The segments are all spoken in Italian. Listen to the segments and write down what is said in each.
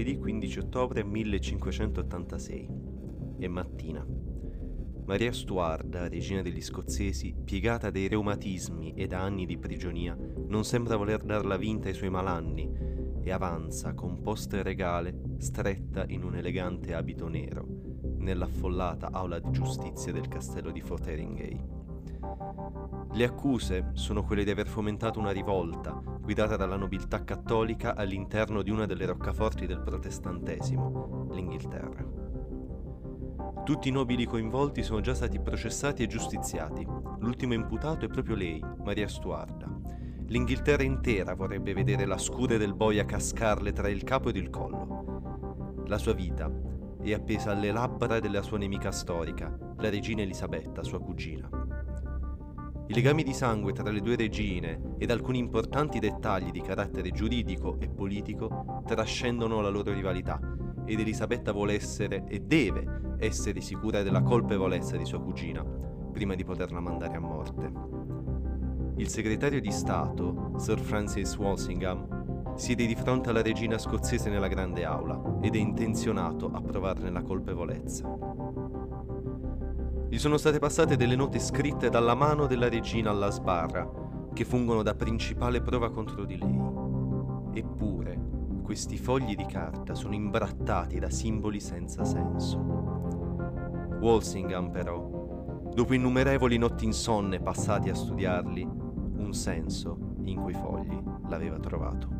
mercoledì 15 ottobre 1586. È mattina. Maria Stuarda, regina degli scozzesi, piegata dai reumatismi e da anni di prigionia, non sembra voler darla vinta ai suoi malanni e avanza, composta e regale, stretta in un elegante abito nero, nell'affollata aula di giustizia del castello di Fotheringhay. Le accuse sono quelle di aver fomentato una rivolta, guidata dalla nobiltà cattolica all'interno di una delle roccaforti del protestantesimo, l'Inghilterra. Tutti i nobili coinvolti sono già stati processati e giustiziati. L'ultimo imputato è proprio lei, Maria Stuarda. L'Inghilterra intera vorrebbe vedere la scure del boia cascarle tra il capo ed il collo. La sua vita è appesa alle labbra della sua nemica storica, la regina Elisabetta, sua cugina. I legami di sangue tra le due regine ed alcuni importanti dettagli di carattere giuridico e politico trascendono la loro rivalità ed Elisabetta vuole essere e deve essere sicura della colpevolezza di sua cugina prima di poterla mandare a morte. Il segretario di Stato, Sir Francis Walsingham, siede di fronte alla regina scozzese nella grande aula ed è intenzionato a provarne la colpevolezza. Gli sono state passate delle note scritte dalla mano della regina alla sbarra, che fungono da principale prova contro di lei. Eppure, questi fogli di carta sono imbrattati da simboli senza senso. Walsingham però, dopo innumerevoli notti insonne passati a studiarli, un senso in quei fogli l'aveva trovato.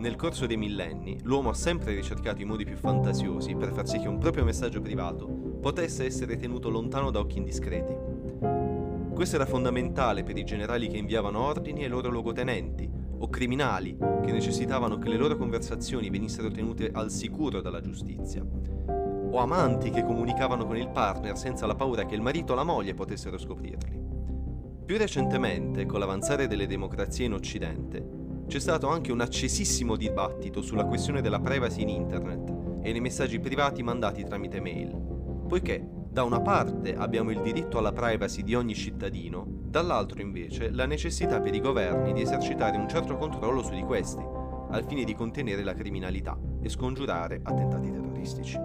Nel corso dei millenni, l'uomo ha sempre ricercato i modi più fantasiosi per far sì che un proprio messaggio privato potesse essere tenuto lontano da occhi indiscreti. Questo era fondamentale per i generali che inviavano ordini ai loro luogotenenti, o criminali che necessitavano che le loro conversazioni venissero tenute al sicuro dalla giustizia, o amanti che comunicavano con il partner senza la paura che il marito o la moglie potessero scoprirli. Più recentemente, con l'avanzare delle democrazie in Occidente, c'è stato anche un accesissimo dibattito sulla questione della privacy in Internet e nei messaggi privati mandati tramite mail, poiché da una parte abbiamo il diritto alla privacy di ogni cittadino, dall'altro invece la necessità per i governi di esercitare un certo controllo su di questi, al fine di contenere la criminalità e scongiurare attentati terroristici.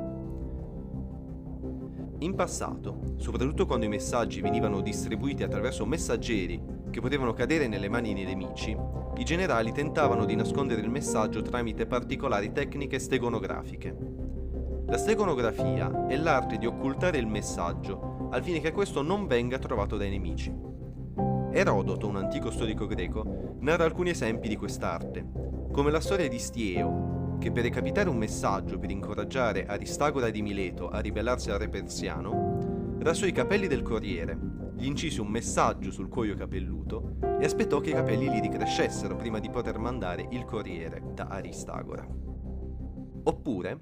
In passato, soprattutto quando i messaggi venivano distribuiti attraverso messaggeri che potevano cadere nelle mani dei nemici, i generali tentavano di nascondere il messaggio tramite particolari tecniche stegonografiche. La steganografia è l'arte di occultare il messaggio al fine che questo non venga trovato dai nemici. Erodoto, un antico storico greco, narra alcuni esempi di quest'arte, come la storia di Stieo, che per recapitare un messaggio per incoraggiare Aristagora di Mileto a ribellarsi al re persiano, rasò i capelli del corriere, gli incise un messaggio sul cuoio capelluto e aspettò che i capelli gli ricrescessero prima di poter mandare il corriere da Aristagora. Oppure,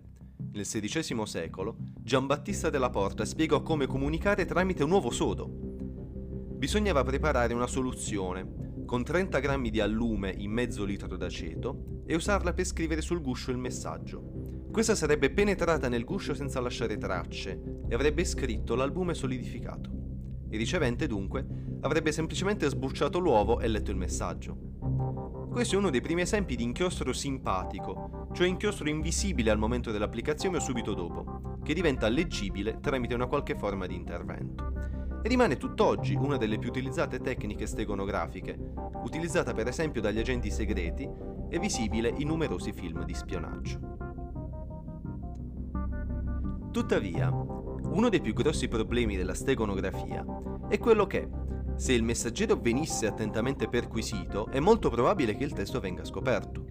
nel XVI secolo, Giambattista della Porta spiegò come comunicare tramite un uovo sodo. Bisognava preparare una soluzione con 30 grammi di allume in mezzo litro d'aceto e usarla per scrivere sul guscio il messaggio. Questa sarebbe penetrata nel guscio senza lasciare tracce e avrebbe scritto l'albume solidificato. Il ricevente dunque avrebbe semplicemente sbucciato l'uovo e letto il messaggio. Questo è uno dei primi esempi di inchiostro simpatico, cioè inchiostro invisibile al momento dell'applicazione o subito dopo, che diventa leggibile tramite una qualche forma di intervento. E rimane tutt'oggi una delle più utilizzate tecniche stegonografiche, utilizzata per esempio dagli agenti segreti e visibile in numerosi film di spionaggio. Tuttavia, uno dei più grossi problemi della stegonografia è quello che, se il messaggero venisse attentamente perquisito, è molto probabile che il testo venga scoperto.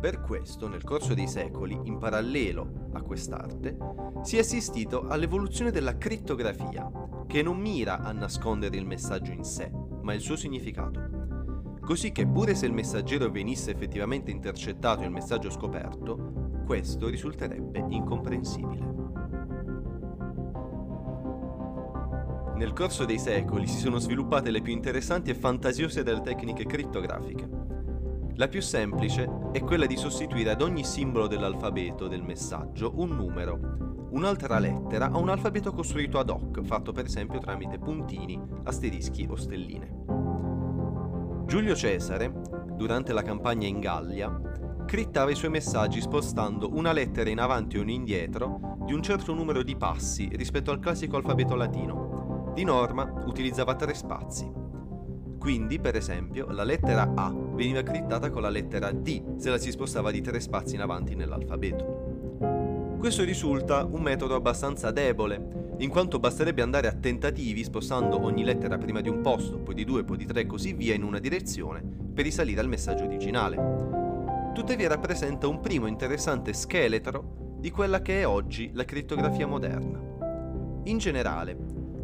Per questo, nel corso dei secoli, in parallelo a quest'arte, si è assistito all'evoluzione della crittografia, che non mira a nascondere il messaggio in sé, ma il suo significato. Così che pure se il messaggero venisse effettivamente intercettato e il messaggio scoperto, questo risulterebbe incomprensibile. Nel corso dei secoli si sono sviluppate le più interessanti e fantasiose delle tecniche crittografiche. La più semplice è quella di sostituire ad ogni simbolo dell'alfabeto del messaggio un numero, un'altra lettera o un alfabeto costruito ad hoc, fatto per esempio tramite puntini, asterischi o stelline. Giulio Cesare durante la campagna in Gallia, crittava i suoi messaggi spostando una lettera in avanti o in indietro di un certo numero di passi rispetto al classico alfabeto latino. Di norma utilizzava tre spazi. Quindi, per esempio, la lettera A veniva crittata con la lettera D se la si spostava di tre spazi in avanti nell'alfabeto. Questo risulta un metodo abbastanza debole, in quanto basterebbe andare a tentativi spostando ogni lettera prima di un posto, poi di due, poi di tre e così via in una direzione per risalire al messaggio originale tuttavia rappresenta un primo interessante scheletro di quella che è oggi la crittografia moderna. In generale,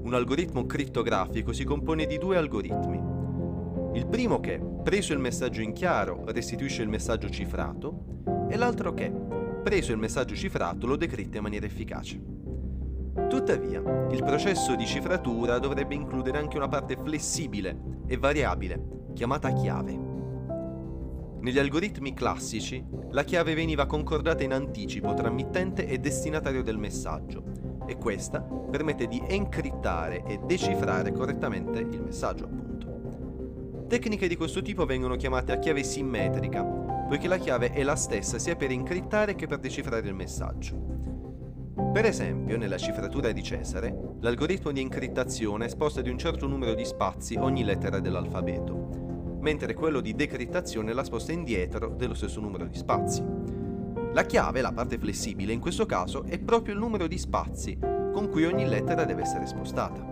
un algoritmo crittografico si compone di due algoritmi. Il primo che, preso il messaggio in chiaro, restituisce il messaggio cifrato, e l'altro che, preso il messaggio cifrato, lo decritta in maniera efficace. Tuttavia, il processo di cifratura dovrebbe includere anche una parte flessibile e variabile, chiamata chiave. Negli algoritmi classici, la chiave veniva concordata in anticipo tra mittente e destinatario del messaggio e questa permette di encriptare e decifrare correttamente il messaggio, appunto. Tecniche di questo tipo vengono chiamate a chiave simmetrica, poiché la chiave è la stessa sia per incriptare che per decifrare il messaggio. Per esempio, nella cifratura di Cesare, l'algoritmo di encriptazione sposta di un certo numero di spazi ogni lettera dell'alfabeto, mentre quello di decrittazione la sposta indietro dello stesso numero di spazi. La chiave, la parte flessibile, in questo caso è proprio il numero di spazi con cui ogni lettera deve essere spostata.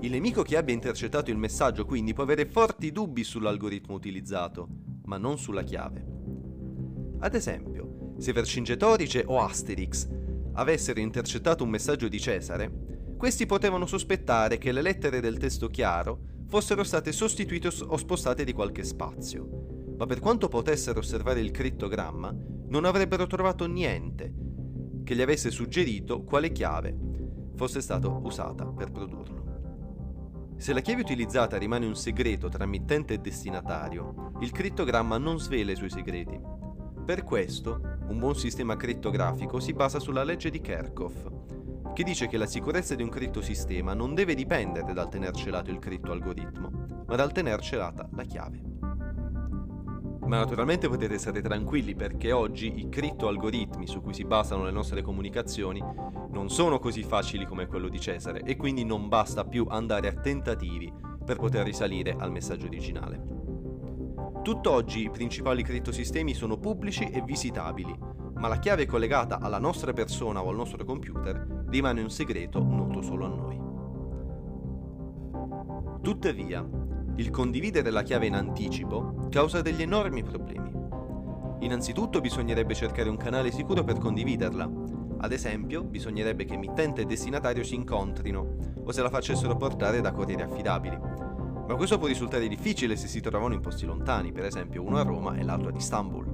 Il nemico che abbia intercettato il messaggio quindi può avere forti dubbi sull'algoritmo utilizzato, ma non sulla chiave. Ad esempio, se Vercingetorice o Asterix avessero intercettato un messaggio di Cesare, questi potevano sospettare che le lettere del testo chiaro fossero state sostituite o spostate di qualche spazio, ma per quanto potessero osservare il crittogramma, non avrebbero trovato niente che gli avesse suggerito quale chiave fosse stata usata per produrlo. Se la chiave utilizzata rimane un segreto tra mittente e destinatario, il crittogramma non svela i suoi segreti. Per questo, un buon sistema crittografico si basa sulla legge di Kerckhoff, che dice che la sicurezza di un crittosistema non deve dipendere dal tener celato il critto algoritmo, ma dal tener celata la chiave. Ma naturalmente potete stare tranquilli perché oggi i criptoalgoritmi su cui si basano le nostre comunicazioni non sono così facili come quello di Cesare e quindi non basta più andare a tentativi per poter risalire al messaggio originale. Tutt'oggi i principali crittosistemi sono pubblici e visitabili, ma la chiave collegata alla nostra persona o al nostro computer rimane un segreto noto solo a noi. Tuttavia, il condividere la chiave in anticipo causa degli enormi problemi. Innanzitutto bisognerebbe cercare un canale sicuro per condividerla. Ad esempio, bisognerebbe che emittente e destinatario si incontrino o se la facessero portare da corrieri affidabili. Ma questo può risultare difficile se si trovano in posti lontani, per esempio uno a Roma e l'altro ad Istanbul.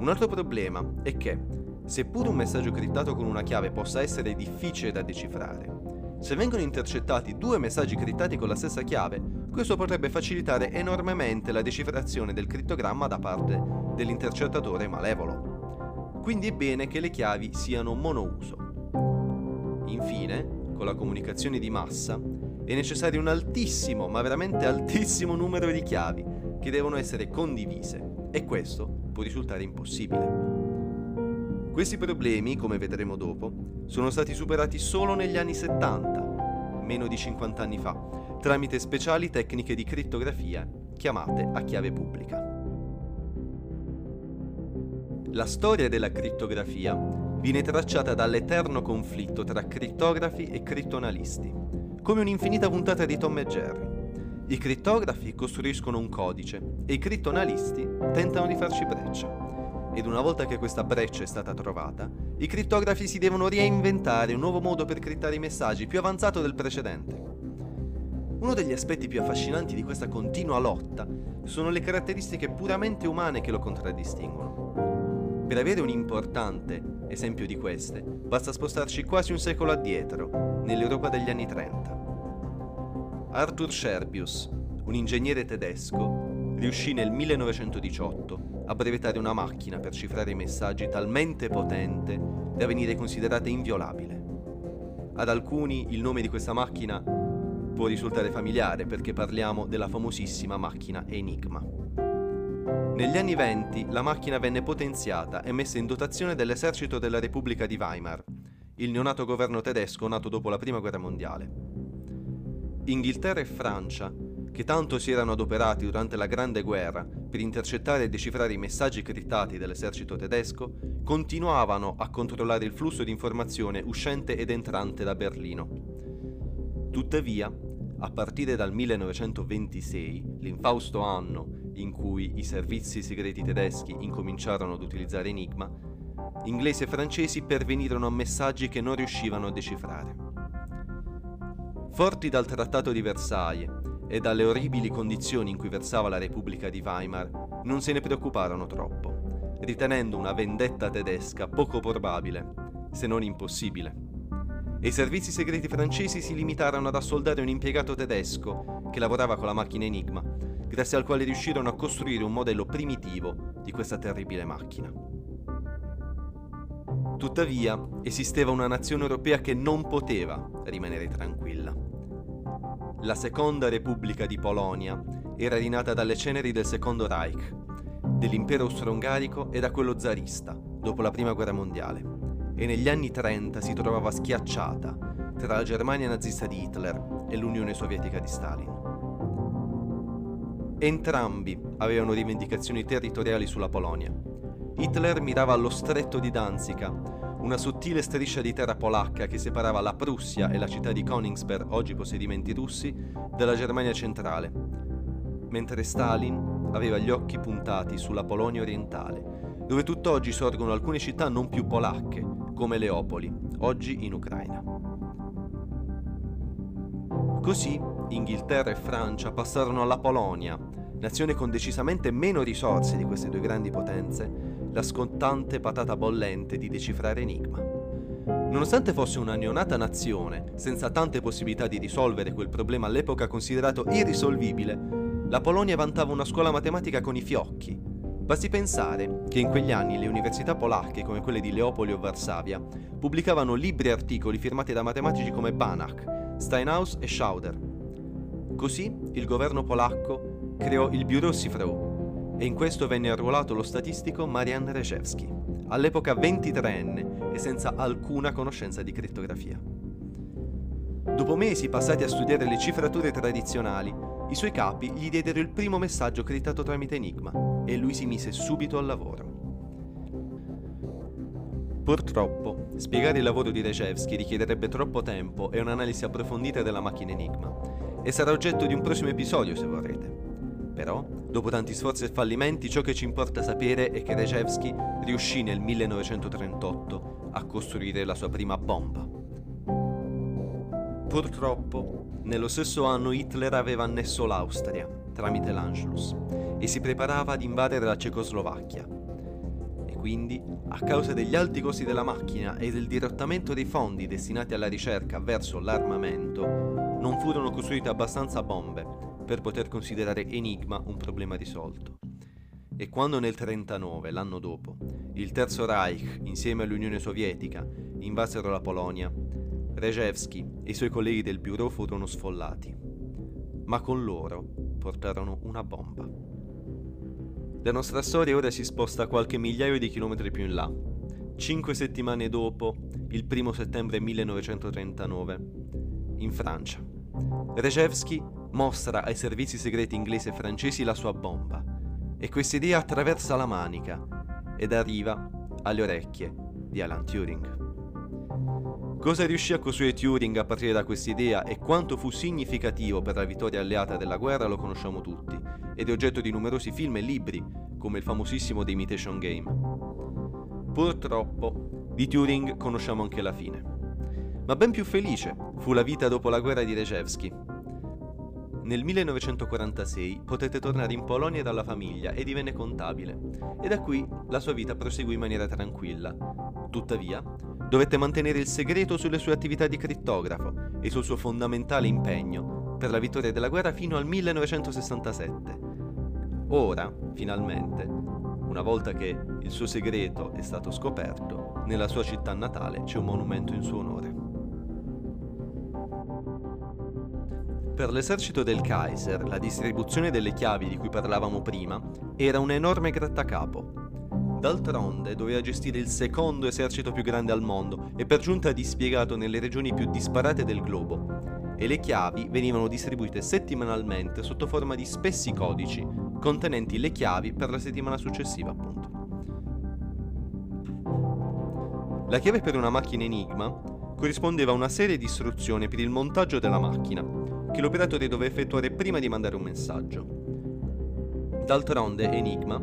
Un altro problema è che, seppure un messaggio criptato con una chiave possa essere difficile da decifrare, se vengono intercettati due messaggi criptati con la stessa chiave, questo potrebbe facilitare enormemente la decifrazione del crittogramma da parte dell'intercettatore malevolo. Quindi è bene che le chiavi siano monouso. Infine, con la comunicazione di massa, è necessario un altissimo, ma veramente altissimo numero di chiavi che devono essere condivise e questo può risultare impossibile. Questi problemi, come vedremo dopo, sono stati superati solo negli anni 70, meno di 50 anni fa, tramite speciali tecniche di crittografia chiamate a chiave pubblica. La storia della crittografia viene tracciata dall'eterno conflitto tra crittografi e crittonalisti, come un'infinita puntata di Tom e Jerry. I crittografi costruiscono un codice e i crittonalisti tentano di farci breccia. Ed una volta che questa breccia è stata trovata, i crittografi si devono reinventare un nuovo modo per crittare i messaggi più avanzato del precedente. Uno degli aspetti più affascinanti di questa continua lotta sono le caratteristiche puramente umane che lo contraddistinguono. Per avere un importante esempio di queste, basta spostarci quasi un secolo addietro, nell'Europa degli anni 30. Arthur Scherbius, un ingegnere tedesco, riuscì nel 1918 a brevettare una macchina per cifrare i messaggi talmente potente da venire considerata inviolabile. Ad alcuni il nome di questa macchina può risultare familiare perché parliamo della famosissima macchina Enigma. Negli anni venti la macchina venne potenziata e messa in dotazione dell'esercito della Repubblica di Weimar, il neonato governo tedesco nato dopo la Prima Guerra Mondiale. Inghilterra e Francia, che tanto si erano adoperati durante la Grande Guerra per intercettare e decifrare i messaggi criptati dell'esercito tedesco, continuavano a controllare il flusso di informazione uscente ed entrante da Berlino. Tuttavia, a partire dal 1926, l'infausto anno in cui i servizi segreti tedeschi incominciarono ad utilizzare Enigma, inglesi e francesi pervenirono a messaggi che non riuscivano a decifrare. Forti dal Trattato di Versailles e dalle orribili condizioni in cui versava la Repubblica di Weimar, non se ne preoccuparono troppo, ritenendo una vendetta tedesca poco probabile, se non impossibile. E i servizi segreti francesi si limitarono ad assoldare un impiegato tedesco che lavorava con la macchina Enigma grazie al quale riuscirono a costruire un modello primitivo di questa terribile macchina. Tuttavia, esisteva una nazione europea che non poteva rimanere tranquilla. La Seconda Repubblica di Polonia era rinata dalle ceneri del Secondo Reich, dell'impero austro-ungarico e da quello zarista, dopo la Prima Guerra Mondiale, e negli anni 30 si trovava schiacciata tra la Germania nazista di Hitler e l'Unione Sovietica di Stalin. Entrambi avevano rivendicazioni territoriali sulla Polonia. Hitler mirava allo stretto di Danzica, una sottile striscia di terra polacca che separava la Prussia e la città di Königsberg, oggi possedimenti russi, dalla Germania centrale, mentre Stalin aveva gli occhi puntati sulla Polonia orientale, dove tutt'oggi sorgono alcune città non più polacche, come Leopoli, oggi in Ucraina. Così Inghilterra e Francia passarono alla Polonia, nazione con decisamente meno risorse di queste due grandi potenze, la scottante patata bollente di decifrare Enigma. Nonostante fosse una neonata nazione, senza tante possibilità di risolvere quel problema all'epoca considerato irrisolvibile, la Polonia vantava una scuola matematica con i fiocchi. Basti pensare che in quegli anni le università polacche, come quelle di Leopoli o Varsavia, pubblicavano libri e articoli firmati da matematici come Banach, Steinhaus e Schauder. Così il governo polacco creò il Bureau Sifrau e in questo venne arruolato lo statistico Marian Rejewski, all'epoca 23enne e senza alcuna conoscenza di crittografia. Dopo mesi passati a studiare le cifrature tradizionali, i suoi capi gli diedero il primo messaggio criptato tramite Enigma e lui si mise subito al lavoro. Purtroppo, spiegare il lavoro di Rejewski richiederebbe troppo tempo e un'analisi approfondita della macchina Enigma, e sarà oggetto di un prossimo episodio se vorrete. Però, dopo tanti sforzi e fallimenti, ciò che ci importa sapere è che Rejewski riuscì nel 1938 a costruire la sua prima bomba. Purtroppo, nello stesso anno Hitler aveva annesso l'Austria tramite l'Anschluss e si preparava ad invadere la Cecoslovacchia. E quindi, a causa degli alti costi della macchina e del dirottamento dei fondi destinati alla ricerca verso l'armamento, non furono costruite abbastanza bombe per poter considerare Enigma un problema risolto. E quando nel 1939, l'anno dopo, il Terzo Reich, insieme all'Unione Sovietica, invasero la Polonia, Rejewski e i suoi colleghi del Bureau furono sfollati. Ma con loro portarono una bomba. La nostra storia ora si sposta qualche migliaio di chilometri più in là. Cinque settimane dopo, il primo settembre 1939, in Francia. Rejewski mostra ai servizi segreti inglesi e francesi la sua bomba e questa idea attraversa la manica ed arriva alle orecchie di Alan Turing. Cosa riuscì a costruire Turing a partire da questa idea e quanto fu significativo per la vittoria alleata della guerra lo conosciamo tutti ed è oggetto di numerosi film e libri come il famosissimo The Imitation Game. Purtroppo di Turing conosciamo anche la fine. Ma ben più felice fu la vita dopo la guerra di Rejewski, nel 1946 potette tornare in Polonia dalla famiglia e divenne contabile, e da qui la sua vita proseguì in maniera tranquilla. Tuttavia, dovette mantenere il segreto sulle sue attività di crittografo e sul suo fondamentale impegno per la vittoria della guerra fino al 1967. Ora, finalmente, una volta che il suo segreto è stato scoperto, nella sua città natale c'è un monumento in suo onore. Per l'esercito del Kaiser, la distribuzione delle chiavi di cui parlavamo prima era un enorme grattacapo. D'altronde doveva gestire il secondo esercito più grande al mondo e per giunta dispiegato nelle regioni più disparate del globo. E le chiavi venivano distribuite settimanalmente sotto forma di spessi codici, contenenti le chiavi per la settimana successiva, appunto. La chiave per una macchina Enigma corrispondeva a una serie di istruzioni per il montaggio della macchina, che l'operatore doveva effettuare prima di mandare un messaggio. D'altronde Enigma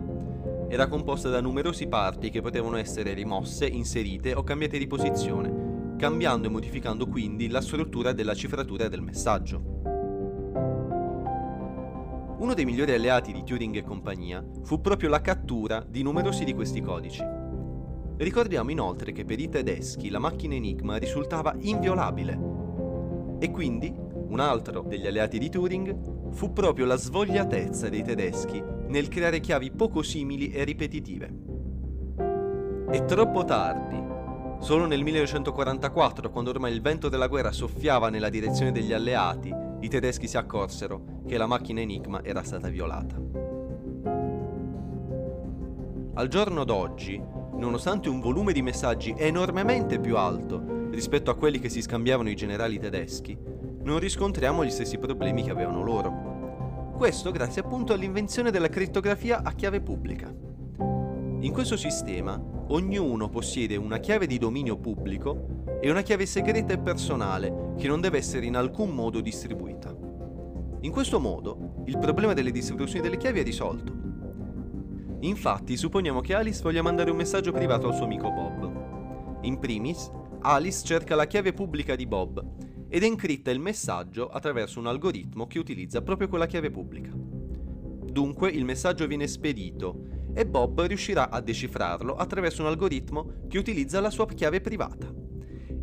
era composta da numerosi parti che potevano essere rimosse, inserite o cambiate di posizione, cambiando e modificando quindi la struttura della cifratura del messaggio. Uno dei migliori alleati di Turing e compagnia fu proprio la cattura di numerosi di questi codici. Ricordiamo inoltre che per i tedeschi la macchina Enigma risultava inviolabile e quindi un altro degli alleati di Turing fu proprio la svogliatezza dei tedeschi nel creare chiavi poco simili e ripetitive. E troppo tardi, solo nel 1944, quando ormai il vento della guerra soffiava nella direzione degli alleati, i tedeschi si accorsero che la macchina Enigma era stata violata. Al giorno d'oggi, nonostante un volume di messaggi enormemente più alto rispetto a quelli che si scambiavano i generali tedeschi, non riscontriamo gli stessi problemi che avevano loro. Questo grazie appunto all'invenzione della crittografia a chiave pubblica. In questo sistema ognuno possiede una chiave di dominio pubblico e una chiave segreta e personale che non deve essere in alcun modo distribuita. In questo modo il problema delle distribuzioni delle chiavi è risolto. Infatti supponiamo che Alice voglia mandare un messaggio privato al suo amico Bob. In primis, Alice cerca la chiave pubblica di Bob ed encritta il messaggio attraverso un algoritmo che utilizza proprio quella chiave pubblica. Dunque il messaggio viene spedito e Bob riuscirà a decifrarlo attraverso un algoritmo che utilizza la sua chiave privata.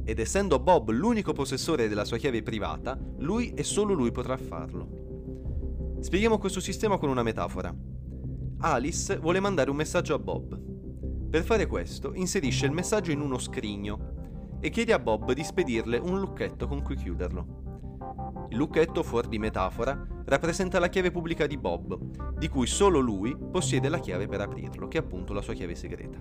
Ed essendo Bob l'unico possessore della sua chiave privata, lui e solo lui potrà farlo. Spieghiamo questo sistema con una metafora. Alice vuole mandare un messaggio a Bob. Per fare questo inserisce il messaggio in uno scrigno e chiede a Bob di spedirle un lucchetto con cui chiuderlo. Il lucchetto, fuori di metafora, rappresenta la chiave pubblica di Bob, di cui solo lui possiede la chiave per aprirlo, che è appunto la sua chiave segreta.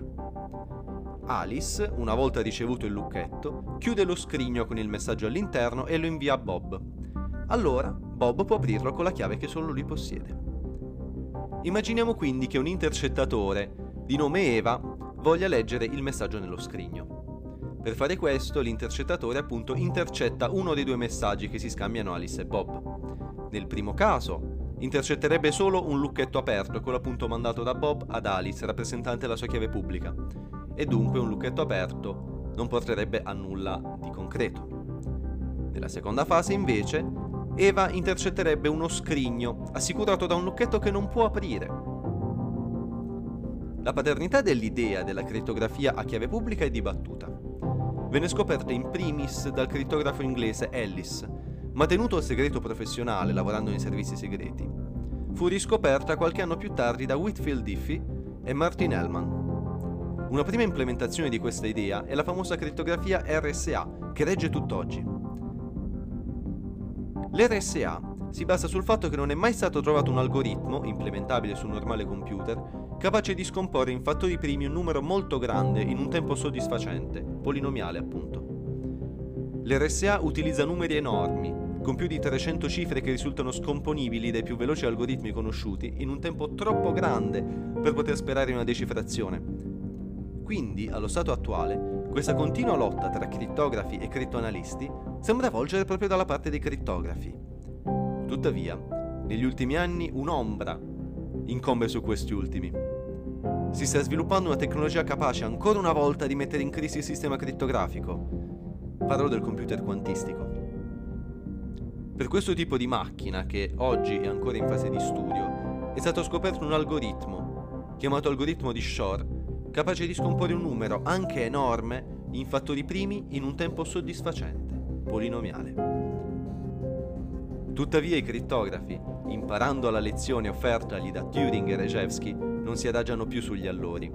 Alice, una volta ricevuto il lucchetto, chiude lo scrigno con il messaggio all'interno e lo invia a Bob. Allora Bob può aprirlo con la chiave che solo lui possiede. Immaginiamo quindi che un intercettatore di nome Eva voglia leggere il messaggio nello scrigno. Per fare questo l'intercettatore appunto intercetta uno dei due messaggi che si scambiano Alice e Bob. Nel primo caso intercetterebbe solo un lucchetto aperto, quello appunto mandato da Bob ad Alice, rappresentante della sua chiave pubblica, e dunque un lucchetto aperto non porterebbe a nulla di concreto. Nella seconda fase invece Eva intercetterebbe uno scrigno assicurato da un lucchetto che non può aprire. La paternità dell'idea della crittografia a chiave pubblica è dibattuta venne scoperta in primis dal crittografo inglese Ellis, ma tenuto al segreto professionale lavorando nei servizi segreti. Fu riscoperta qualche anno più tardi da Whitfield Diffie e Martin Hellman. Una prima implementazione di questa idea è la famosa crittografia RSA, che regge tutt'oggi. L'RSA si basa sul fatto che non è mai stato trovato un algoritmo, implementabile su un normale computer, capace di scomporre in fattori primi un numero molto grande in un tempo soddisfacente, polinomiale appunto. L'RSA utilizza numeri enormi, con più di 300 cifre che risultano scomponibili dai più veloci algoritmi conosciuti in un tempo troppo grande per poter sperare in una decifrazione. Quindi, allo stato attuale, questa continua lotta tra crittografi e crittoanalisti sembra volgere proprio dalla parte dei crittografi. Tuttavia, negli ultimi anni un'ombra incombe su questi ultimi si sta sviluppando una tecnologia capace ancora una volta di mettere in crisi il sistema crittografico. Parlo del computer quantistico. Per questo tipo di macchina, che oggi è ancora in fase di studio, è stato scoperto un algoritmo, chiamato algoritmo di Shor, capace di scomporre un numero, anche enorme, in fattori primi in un tempo soddisfacente, polinomiale. Tuttavia i crittografi, imparando la lezione offertagli da Turing e Rejewski, non si adagiano più sugli allori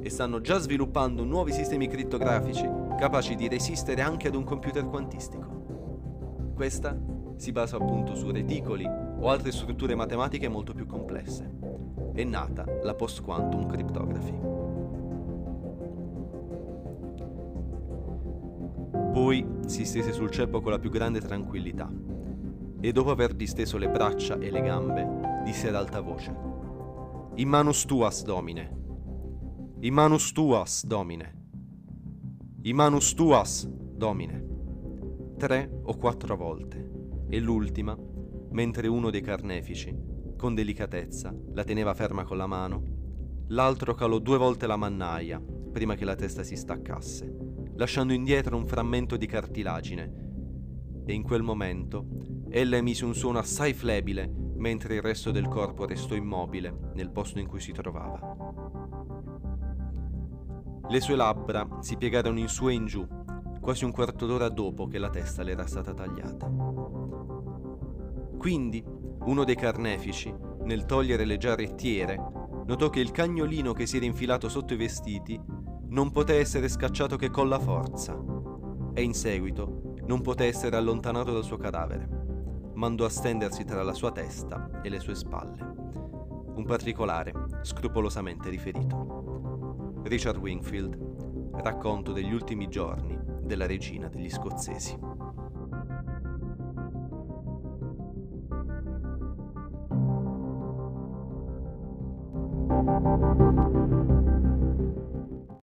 e stanno già sviluppando nuovi sistemi crittografici capaci di resistere anche ad un computer quantistico. Questa si basa appunto su reticoli o altre strutture matematiche molto più complesse. È nata la post-quantum cryptography. Poi si stese sul ceppo con la più grande tranquillità e dopo aver disteso le braccia e le gambe disse ad alta voce In manus tuas, Domine. In manus tuas, Domine. In manus tuas, Domine. Tre o quattro volte e l'ultima mentre uno dei carnefici, con delicatezza, la teneva ferma con la mano, l'altro calò due volte la mannaia prima che la testa si staccasse, lasciando indietro un frammento di cartilagine. E in quel momento ella emise un suono assai flebile mentre il resto del corpo restò immobile nel posto in cui si trovava. Le sue labbra si piegarono in su e in giù, quasi un quarto d'ora dopo che la testa le era stata tagliata. Quindi, uno dei carnefici, nel togliere le giarrettiere, notò che il cagnolino che si era infilato sotto i vestiti non poté essere scacciato che con la forza e in seguito non poté essere allontanato dal suo cadavere. Mandò a stendersi tra la sua testa e le sue spalle. Un particolare scrupolosamente riferito. Richard Wingfield, racconto degli ultimi giorni della regina degli scozzesi.